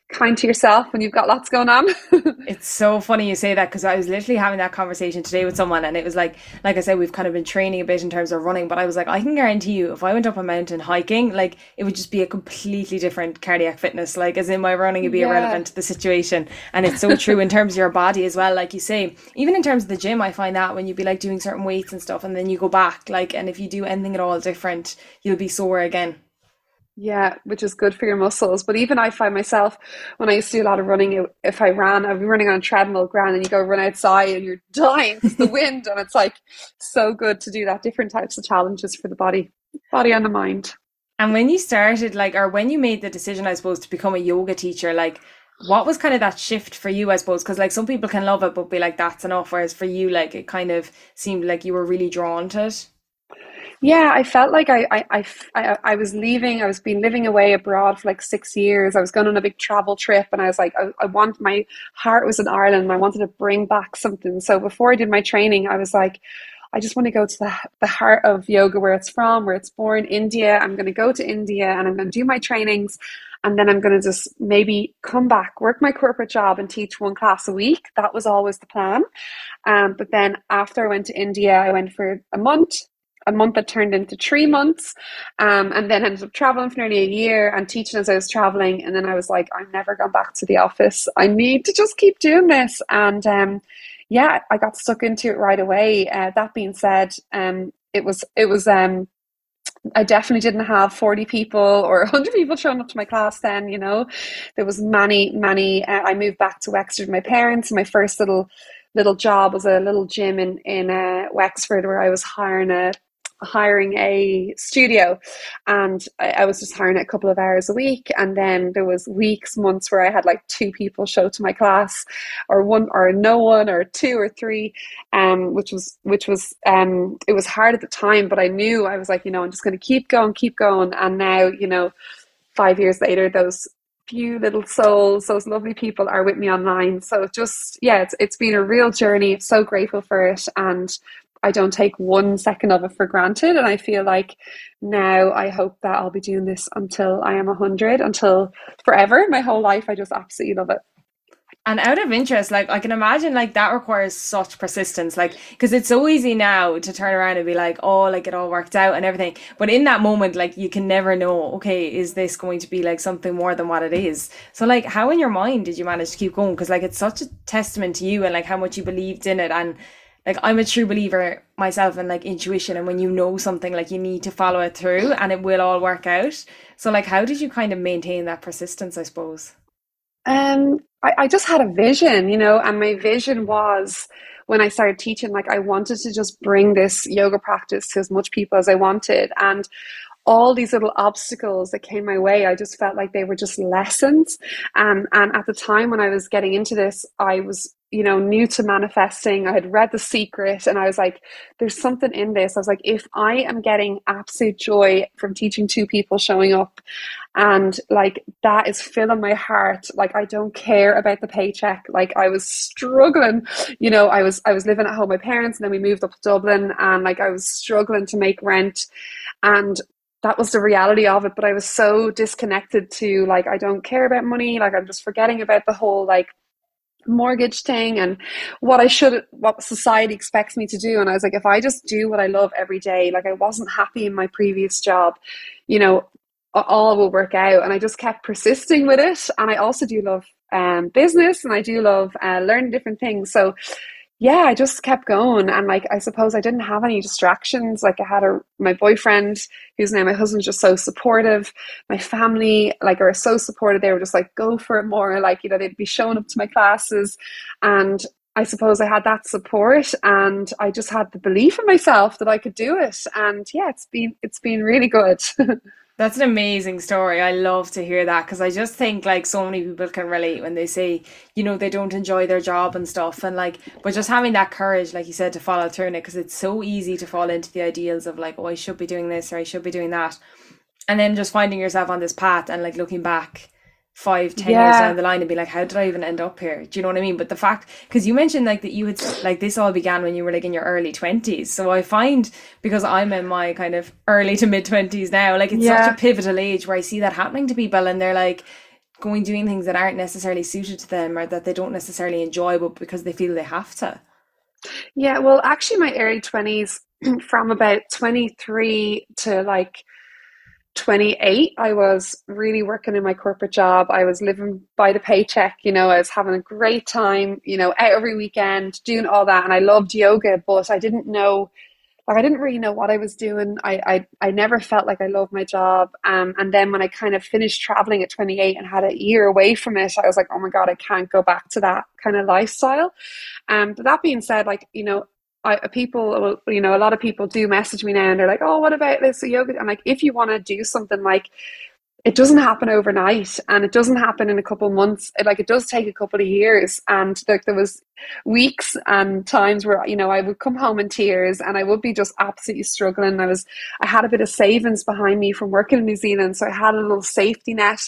kind to yourself when you've got lots going on. it's so funny you say that because I was literally having that conversation today with someone and it was like like I said we've kind of been training a bit in terms of running but I was like I can guarantee you if I went up a mountain hiking like it would just be a completely different cardiac fitness like as in my running it'd be yeah. irrelevant to the situation and it's so true in terms of your body as well like you say even in terms of the gym I find that when you be like doing certain weights and stuff and then you go back like and if you do anything at all different you'll be sore again yeah, which is good for your muscles. But even I find myself when I used to do a lot of running, if I ran, I'd be running on a treadmill, ground, and you go run outside and you're dying because the wind, and it's like so good to do that. Different types of challenges for the body, body and the mind. And when you started, like, or when you made the decision, I suppose, to become a yoga teacher, like, what was kind of that shift for you, I suppose? Because like some people can love it, but be like, that's enough. Whereas for you, like, it kind of seemed like you were really drawn to it. Yeah, I felt like I, I, I, I was leaving. I was been living away abroad for like six years. I was going on a big travel trip, and I was like, I, I want my heart was in Ireland, and I wanted to bring back something. So before I did my training, I was like, I just want to go to the the heart of yoga, where it's from, where it's born, India. I'm going to go to India, and I'm going to do my trainings, and then I'm going to just maybe come back, work my corporate job, and teach one class a week. That was always the plan. Um, but then after I went to India, I went for a month a month that turned into three months um, and then ended up traveling for nearly a year and teaching as I was traveling. And then I was like, I'm never going back to the office. I need to just keep doing this. And um, yeah, I got stuck into it right away. Uh, that being said, um, it was, it was, um, I definitely didn't have 40 people or 100 people showing up to my class then, you know. There was many, many. Uh, I moved back to Wexford with my parents. My first little little job was a little gym in in uh, Wexford where I was hiring a hiring a studio and I, I, was just hiring a couple of hours a week. And then there was weeks months where i had like two people show to my class or one or no one or two or three um which was which was um it was hard at the time but i knew i was like you know i'm just going to keep going keep going. And now you know five years later those few little souls those lovely people are with me online. So just yeah it's, it's been a real journey. So grateful for it. And I don't take one second of it for granted. And I feel like now I hope that I'll be doing this until I am 100, until forever, my whole life. I just absolutely love it. And out of interest, like I can imagine, like that requires such persistence, like because it's so easy now to turn around and be like, oh, like it all worked out and everything. But in that moment, like you can never know, okay, is this going to be like something more than what it is? So, like, how in your mind did you manage to keep going? Because like it's such a testament to you and like how much you believed in it and like I'm a true believer myself in like intuition and when you know something like you need to follow it through and it will all work out. So like how did you kind of maintain that persistence, I suppose? Um I, I just had a vision, you know, and my vision was when I started teaching, like I wanted to just bring this yoga practice to as much people as I wanted. And all these little obstacles that came my way, I just felt like they were just lessons. Um, and at the time when I was getting into this, I was you know, new to manifesting. I had read The Secret and I was like, there's something in this. I was like, if I am getting absolute joy from teaching two people showing up and like that is filling my heart, like I don't care about the paycheck. Like I was struggling, you know, I was I was living at home with my parents and then we moved up to Dublin and like I was struggling to make rent and that was the reality of it but i was so disconnected to like i don't care about money like i'm just forgetting about the whole like mortgage thing and what I should what society expects me to do. And I was like if I just do what I love every day like I wasn't happy in my previous job you know all will work out. And I just kept persisting with it. And I also do love um, business and I do love uh, learning different things. So yeah, I just kept going. And like, I suppose I didn't have any distractions. Like, I had a, my boyfriend, who's now my husband, just so supportive. My family, like, are so supportive. They were just like, go for it Maura. Like, you know, they'd be showing up to my classes. And I suppose I had that support and I just had the belief in myself that I could do it. And yeah, it's been, it's been really good. That's an amazing story. I love to hear that because I just think like so many people can relate when they say, you know, they don't enjoy their job and stuff. And like, but just having that courage, like you said, to follow through it because it's so easy to fall into the ideals of like, oh, I should be doing this or I should be doing that. And then just finding yourself on this path and like looking back five, ten yeah. years down the line and be like, how did I even end up here? Do you know what I mean? But the fact, because you mentioned like that you had like this all began when you were like in your early twenties. So I find because I'm in my kind of early to mid twenties now, like it's yeah. such a pivotal age where I see that happening to people and they're like going doing things that aren't necessarily suited to them or that they don't necessarily enjoy, but because they feel they have to. Yeah, well, actually, my early twenties, from about twenty three to like 28 i was really working in my corporate job. I was living by the paycheck you know i was having a great time you know every weekend doing all that and i loved yoga but i didn't know like i didn't really know what i was doing. I i, I never felt like i loved my job um, and then when i kind of finished traveling at 28 and had a year away from it i was like oh my god i can't go back to that kind of lifestyle. Um, but that being said like you know I, people, you know, a lot of people do message me now and they're like, oh, what about this yoga? And like, if you want to do something like, it doesn't happen overnight and it doesn't happen in a couple months. It, like it does take a couple of years. And like there was weeks and times where, you know, I would come home in tears and I would be just absolutely struggling. I was, I had a bit of savings behind me from working in New Zealand. So I had a little safety net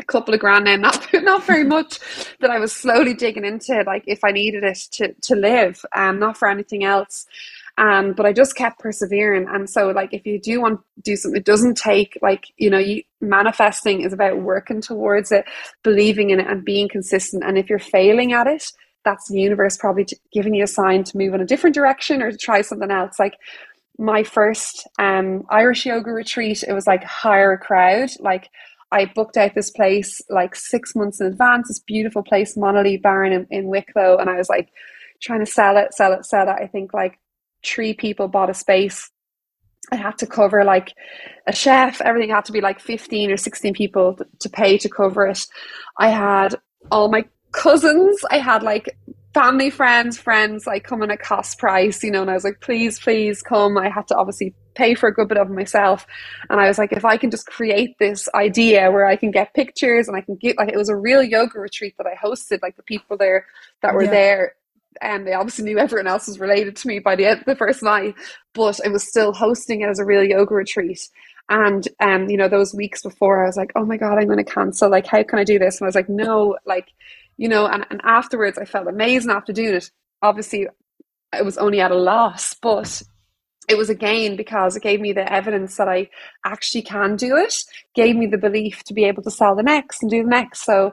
a couple of grand now, not not very much, that I was slowly digging into, like if I needed it to to live, um, not for anything else. Um, but I just kept persevering. And so, like, if you do want to do something, it doesn't take like you know, you manifesting is about working towards it, believing in it, and being consistent. And if you're failing at it, that's the universe probably giving you a sign to move in a different direction or to try something else. Like my first um, Irish yoga retreat, it was like hire a crowd, like I booked out this place like six months in advance, this beautiful place, Monolith Barn in, in Wicklow. And I was like trying to sell it, sell it, sell it. I think like three people bought a space. I had to cover like a chef, everything had to be like 15 or 16 people to pay to cover it. I had all my cousins, I had like family, friends, friends like coming at cost price, you know, and I was like, please, please come. I had to obviously pay for a good bit of myself. And I was like, if I can just create this idea where I can get pictures and I can get like it was a real yoga retreat that I hosted, like the people there that were yeah. there and they obviously knew everyone else was related to me by the end of the first night, but I was still hosting it as a real yoga retreat. And um, you know, those weeks before I was like, oh my God, I'm gonna cancel. Like, how can I do this? And I was like, no, like you know, and, and afterwards I felt amazing after doing it. Obviously, it was only at a loss, but it was a gain because it gave me the evidence that I actually can do it, gave me the belief to be able to sell the next and do the next. So,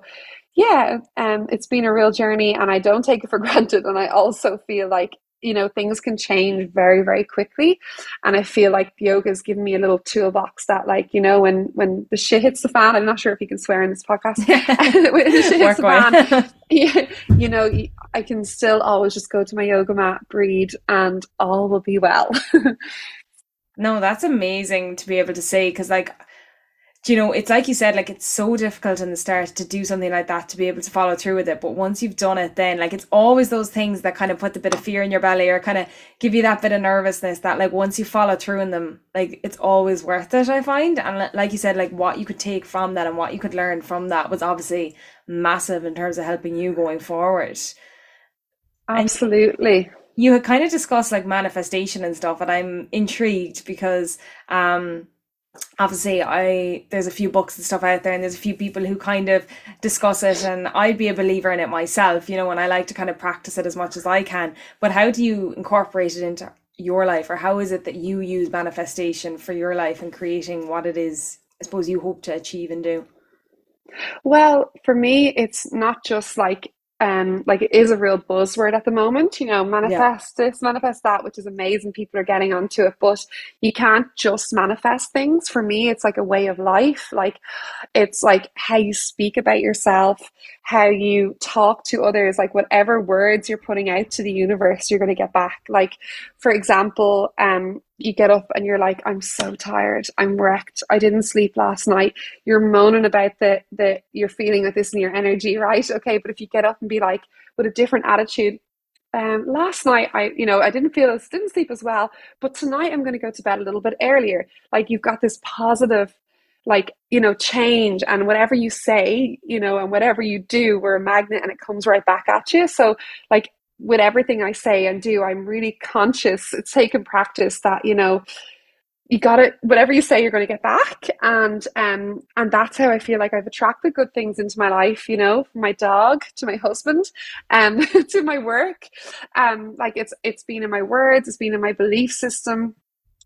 yeah, um, it's been a real journey and I don't take it for granted. And I also feel like you know things can change very very quickly. And i feel like yoga has given me a little toolbox that like you know when when the shit hits the fan i'm not sure if you can swear in this podcast. When the shit hits the fan you, you know i can still always just go to my yoga mat breathe and all will be well. No that's amazing to be able to say because like you know, it's like you said, like it's so difficult in the start to do something like that to be able to follow through with it. But once you've done it, then like it's always those things that kind of put the bit of fear in your belly or kind of give you that bit of nervousness that like once you follow through in them, like it's always worth it, I find. And like you said, like what you could take from that and what you could learn from that was obviously massive in terms of helping you going forward. Absolutely. And you had kind of discussed like manifestation and stuff, and I'm intrigued because um obviously I there's a few books and stuff out there and there's a few people who kind of discuss it and I'd be a believer in it myself, you know, and I like to kind of practice it as much as I can. But how do you incorporate it into your life or how is it that you use manifestation for your life and creating what it is I suppose you hope to achieve and do? Well, for me it's not just like um like it is a real buzzword at the moment you know manifest yeah. this manifest that which is amazing. People are getting onto it but you can't just manifest things. For me it's like a way of life. Like it's like how you speak about yourself how you talk to others like whatever words you're putting out to the universe you're going to get back. Like for example um you get up and you're like i'm so tired. I'm wrecked. I didn't sleep last night. You're moaning about the the you're feeling like this in your energy right? Okay but if you get up and be like with a different attitude um, last night I you know I didn't feel as didn't sleep as well but tonight I'm going to go to bed a little bit earlier. Like you've got this positive like you know change and whatever you say you know and whatever you do we're a magnet and it comes right back at you. So like with everything I say and do, I'm really conscious. It's taken practice that, you know, you got it whatever you say you're going to get back and um and that's how i feel like i've attracted good things into my life you know from my dog to my husband and um, to my work um like it's it's been in my words it's been in my belief system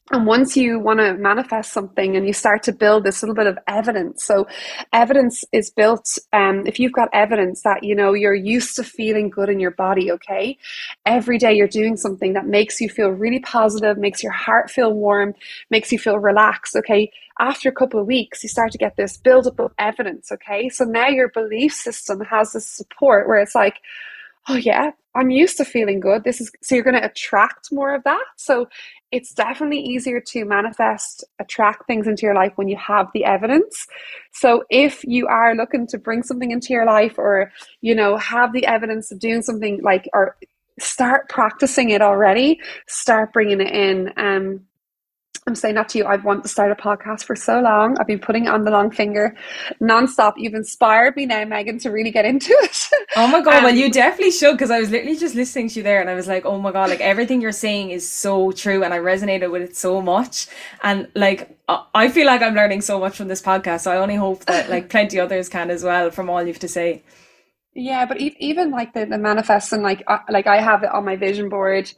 and once you want to manifest something and you start to build this little bit of evidence so evidence is built um, if you've got evidence that you know you're used to feeling good in your body okay? Every day you're doing something that makes you feel really positive makes your heart feel warm makes you feel relaxed okay? After a couple of weeks you start to get this build up of evidence okay? So now your belief system has this support where it's like oh yeah i'm used to feeling good. This is so you're going to attract more of that. So it's definitely easier to manifest attract things into your life when you have the evidence. So if you are looking to bring something into your life or you know have the evidence of doing something like or start practicing it already start bringing it in. Um I'm saying that to you. I've wanted to start a podcast for so long. I've been putting on the long finger nonstop. You've inspired me now, Megan, to really get into it. Oh my god! Um, well, you um, definitely should because I was literally just listening to you there, and I was like, "Oh my god!" Like everything you're saying is so true, and I resonated with it so much. And like, I feel like I'm learning so much from this podcast. So I only hope that like plenty others can as well from all you've to say. Yeah, but even like the, the manifesting, like uh, like I have it on my vision board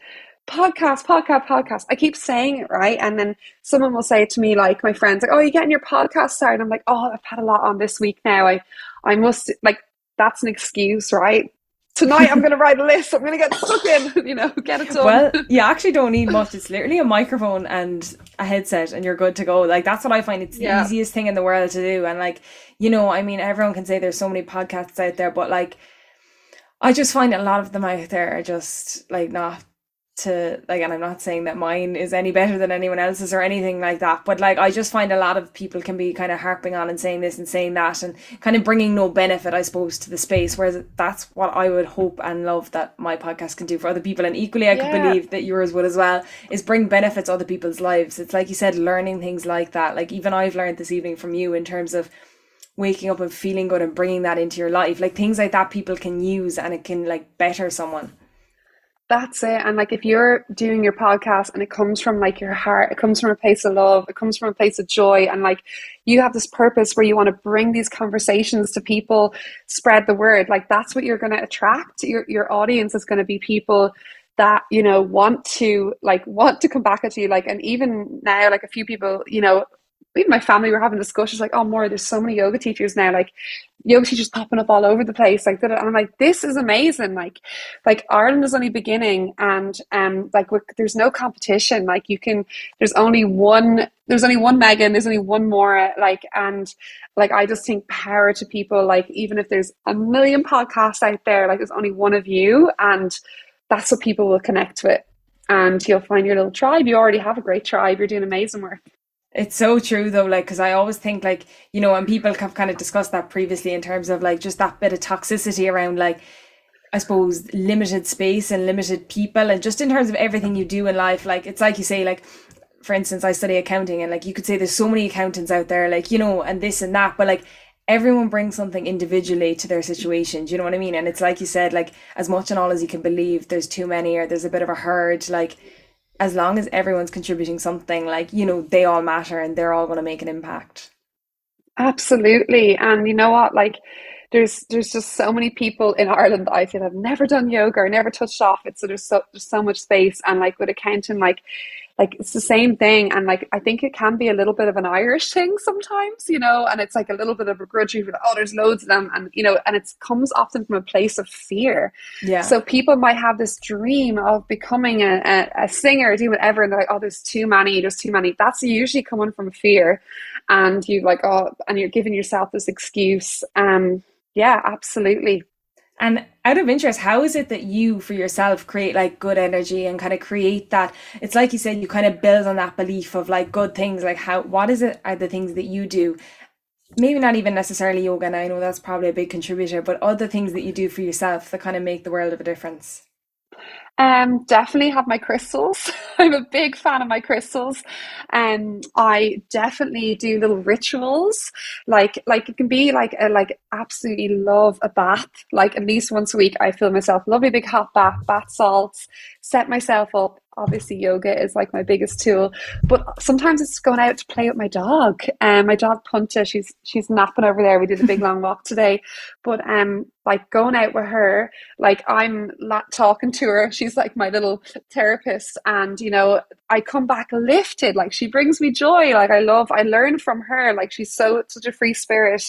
podcast, podcast, podcast. I keep saying it, right? And then someone will say to me, like my friends, like, "Oh, you're getting your podcast started?" I'm like, "Oh, I've had a lot on this week now. I, I must like that's an excuse, right? Tonight I'm going to write a list. I'm going to get stuck in, you know, get it done." Well, you actually don't need much. It's literally a microphone and a headset, and you're good to go. Like that's what I find. It's the yeah. easiest thing in the world to do, and like you know, I mean, everyone can say there's so many podcasts out there, but like. I just find a lot of them out there are just like not to like and I'm not saying that mine is any better than anyone else's or anything like that but like I just find a lot of people can be kind of harping on and saying this and saying that and kind of bringing no benefit I suppose to the space whereas that's what I would hope and love that my podcast can do for other people. And equally I yeah. could believe that yours would as well is bring benefits to other people's lives. It's like you said learning things like that. Like even I've learned this evening from you in terms of waking up and feeling good and bringing that into your life. Like things like that people can use and it can like better someone that's it. And like if you're doing your podcast and it comes from like your heart, it comes from a place of love, it comes from a place of joy, and like you have this purpose where you want to bring these conversations to people, spread the word, like that's what you're going to attract. Your your audience is going to be people that you know want to like want to come back at you like and even now like a few people you know even my family were having discussions like, oh, Maura, there's so many yoga teachers now, like yoga teachers popping up all over the place. Like, and I'm like, this is amazing. Like, like Ireland is only beginning and, um, like there's no competition. Like you can, there's only one, there's only one Megan, there's only one Maura, like, and like, I just think power to people, like, even if there's a million podcasts out there, like there's only one of you and that's what people will connect with and you'll find your little tribe. You already have a great tribe. You're doing amazing work. It's so true though, like, because I always think, like, you know, and people have kind of discussed that previously in terms of like just that bit of toxicity around, like, I suppose, limited space and limited people, and just in terms of everything you do in life. Like, it's like you say, like, for instance, I study accounting, and like, you could say there's so many accountants out there, like, you know, and this and that, but like, everyone brings something individually to their situation. Do you know what I mean? And it's like you said, like, as much and all as you can believe, there's too many, or there's a bit of a herd, like, as long as everyone's contributing something, like, you know, they all matter and they're all going to make an impact. Absolutely. And you know what? Like, there's there's just so many people in Ireland that I feel have never done yoga or never touched off it. So there's so there's so much space. And like with accounting, like like it's the same thing. And like i think it can be a little bit of an irish thing sometimes you know and it's like a little bit of a grudge like, oh there's loads of them. And you know and it comes often from a place of fear. Yeah. So people might have this dream of becoming a, a, a singer or do whatever and they're like oh there's too many there's too many. That's usually coming from fear. And you like oh and you're giving yourself this excuse um yeah absolutely and out of interest, how is it that you for yourself create like good energy and kind of create that? It's like you said, you kind of build on that belief of like good things. Like how what is it are the things that you do? Maybe not even necessarily yoga, and I know that's probably a big contributor, but other things that you do for yourself that kind of make the world of a difference. Um, definitely have my crystals. I'm a big fan of my crystals. Um, I definitely do little rituals. Like, like it can be like, a, like absolutely love a bath. Like at least once a week, I fill myself lovely big hot bath, bath salts, set myself up obviously yoga is like my biggest tool but sometimes it's going out to play with my dog and um, my dog punta she's she's napping over there we did a big long walk today but um like going out with her like i'm talking to her she's like my little therapist and you know i come back lifted like she brings me joy like i love i learn from her like she's so such a free spirit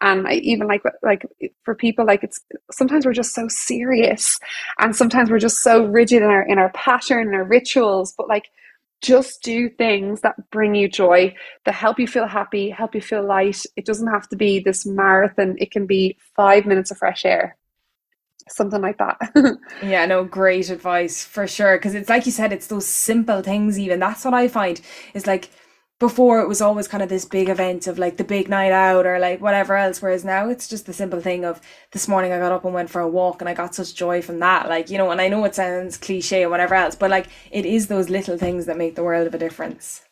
and I even like like for people like it's sometimes we're just so serious and sometimes we're just so rigid in our in our pattern and our rituals but like just do things that bring you joy that help you feel happy help you feel light. It doesn't have to be this marathon. It can be five minutes of fresh air. Something like that. Yeah no great advice for sure. Because it's like you said it's those simple things even. That's what i find. Is like before it was always kind of this big event of like the big night out or like whatever else whereas now it's just the simple thing of this morning I got up and went for a walk and I got such joy from that like you know and I know it sounds cliche or whatever else but like it is those little things that make the world of a difference.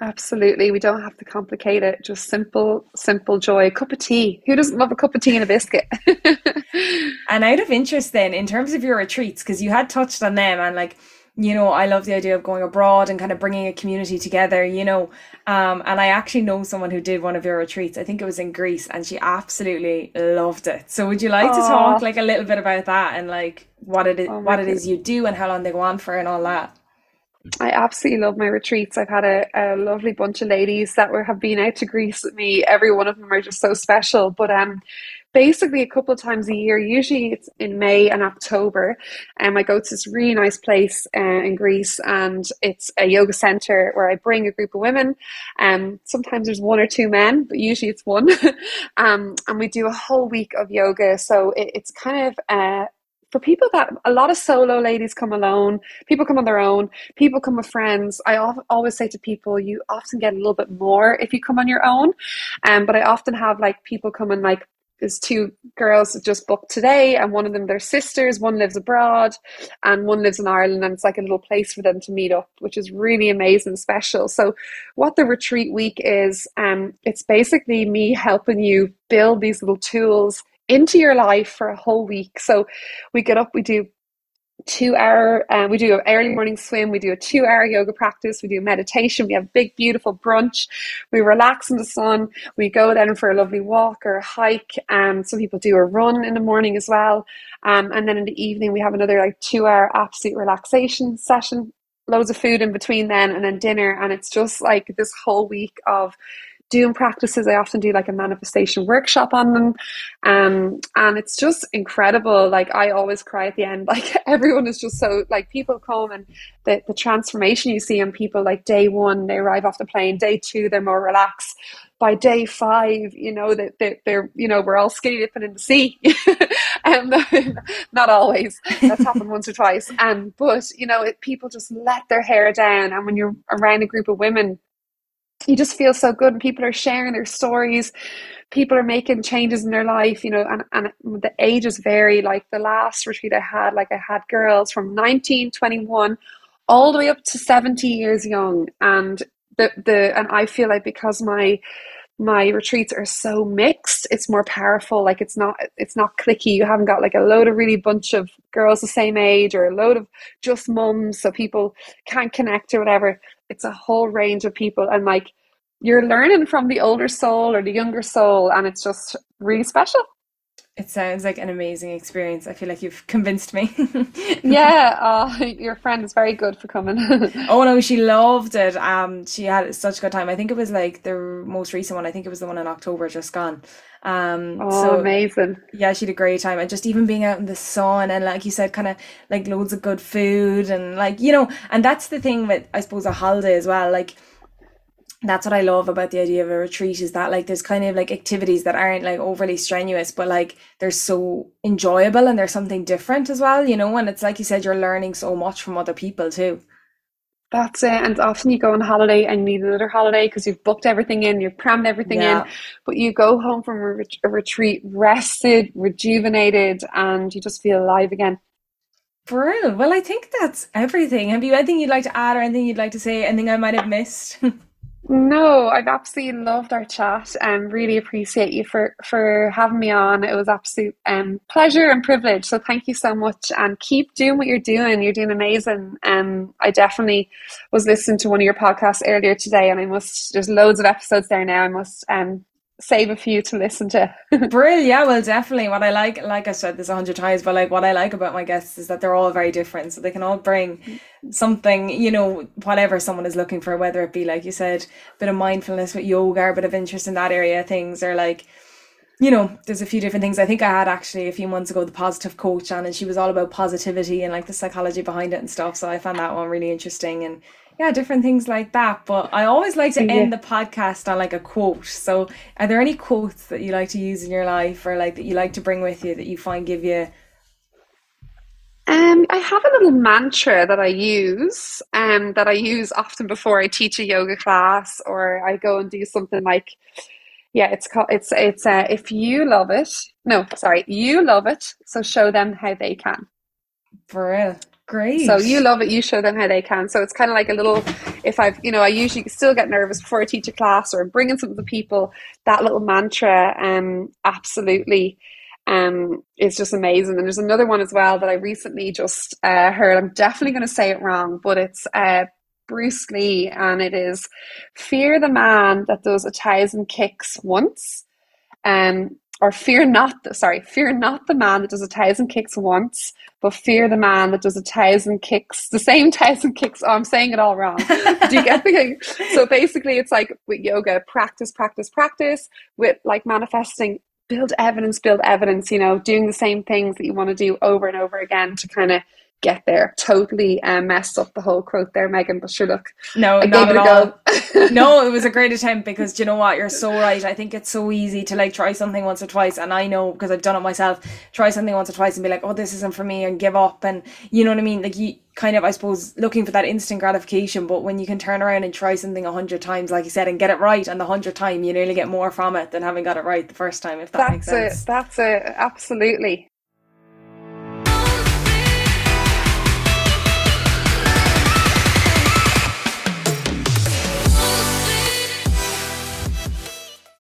Absolutely. We don't have to complicate it. Just simple simple joy. A cup of tea. Who doesn't love a cup of tea and a biscuit? And out of interest then in terms of your retreats because you had touched on them and like you know i love the idea of going abroad and kind of bringing a community together you know um, and i actually know someone who did one of your retreats i think it was in greece and she absolutely loved it so would you like Aww. to talk like a little bit about that and like what it is oh what it is you do and how long they go on for and all that I absolutely love my retreats. I've had a, a lovely bunch of ladies that were have been out to Greece with me. Every one of them are just so special. But um, basically a couple of times a year. Usually it's in May and October. And um, I go to this really nice place uh, in Greece, and it's a yoga center where I bring a group of women. Um, sometimes there's one or two men, but usually it's one. um, and we do a whole week of yoga. So it, it's kind of uh, for people that a lot of solo ladies come alone, people come on their own, people come with friends. I always say to people, you often get a little bit more if you come on your own. Um, but I often have like people come coming like there's two girls that just booked today and one of them they're sisters one lives abroad and one lives in ireland and it's like a little place for them to meet up which is really amazing special. So what the retreat week is um, it's basically me helping you build these little tools into your life for a whole week. So we get up we do two hour um, we do an early morning swim we do a two hour yoga practice we do meditation we have big beautiful brunch we relax in the sun we go then for a lovely walk or a hike um, some people do a run in the morning as well um, and then in the evening we have another like two hour absolute relaxation session loads of food in between then and then dinner and it's just like this whole week of doing practices. I often do like a manifestation workshop on them. Um, and it's just incredible. Like I always cry at the end. Like everyone is just so like people come and the, the transformation you see in people like day one, they arrive off the plane, day two, they're more relaxed. By day five, you know, that they're, they're, you know, we're all skinny dipping in the sea. and not always. That's happened once or twice. And but you know, it, people just let their hair down. And when you're around a group of women you just feel so good and people are sharing their stories. People are making changes in their life you know and, and the ages vary. Like the last retreat i had like i had girls from 19 21 all the way up to 70 years young. And the the and i feel like because my my retreats are so mixed it's more powerful. Like it's not it's not clicky. You haven't got like a load of really bunch of girls the same age or a load of just mums so people can't connect or whatever it's a whole range of people and like you're learning from the older soul or the younger soul and it's just really special it sounds like an amazing experience. I feel like you've convinced me. yeah, uh, your friend is very good for coming. oh no, she loved it. Um, she had such a good time. I think it was like the most recent one. I think it was the one in October just gone. Um, oh, so, amazing! Yeah, she had a great time, and just even being out in the sun and like you said, kind of like loads of good food and like you know, and that's the thing with I suppose a holiday as well, like that's what I love about the idea of a retreat is that like there's kind of like activities that aren't like overly strenuous, but like they're so enjoyable and there's something different as well, you know, and it's like you said, you're learning so much from other people too. That's it. And often you go on holiday and you need another holiday because you've booked everything in, you've crammed everything yeah. in, but you go home from a, ret- a retreat rested, rejuvenated, and you just feel alive again. Brilliant. Well, I think that's everything. Have you anything you'd like to add or anything you'd like to say? Anything I might have missed? No, I've absolutely loved our chat and really appreciate you for for having me on. It was absolute um, pleasure and privilege. So thank you so much and keep doing what you're doing. You're doing amazing. Um, I definitely was listening to one of your podcasts earlier today and I must there's loads of episodes there now. I must um save a few to listen to. Brilliant. Yeah, well, definitely. What I like, like I said this a hundred times, but like what I like about my guests is that they're all very different. So they can all bring mm. something, you know, whatever someone is looking for, whether it be, like you said, a bit of mindfulness with yoga, a bit of interest in that area, things, or like, you know, there's a few different things. I think I had actually a few months ago the positive coach on, and she was all about positivity and like the psychology behind it and stuff. So I found that one really interesting. And yeah, different things like that. But I always like to end the podcast on like a quote. So, are there any quotes that you like to use in your life, or like that you like to bring with you that you find give you? Um, I have a little mantra that I use, um, that I use often before I teach a yoga class, or I go and do something like, yeah, it's called it's it's uh, if you love it. No, sorry, you love it, so show them how they can. For real. Great. So you love it, you show them how they can. So it's kind of like a little, if I've, you know, I usually still get nervous before I teach a class or I'm bringing some of the people, that little mantra, um, absolutely, um, is just amazing. And there's another one as well that I recently just uh, heard. I'm definitely going to say it wrong, but it's uh, Bruce Lee, and it is fear the man that does a thousand kicks once. Um, or fear not sorry fear not the man that does a thousand kicks once but fear the man that does a thousand kicks the same thousand kicks. Oh i'm saying it all wrong. Do you get the thing so basically it's like with yoga practice practice practice with like manifesting build evidence build evidence you know doing the same things that you want to do over and over again to kind of get there. Totally um, messed up the whole quote there, Megan. But sure, look, no, I not at all. no, it was a great attempt because you know what, you're so right. I think it's so easy to like try something once or twice, and I know because I've done it myself. Try something once or twice and be like, oh, this isn't for me, and give up, and you know what I mean. Like you kind of, I suppose, looking for that instant gratification. But when you can turn around and try something a hundred times, like you said, and get it right, and the hundredth time, you nearly get more from it than having got it right the first time. If that that's makes sense. It, that's it. Absolutely.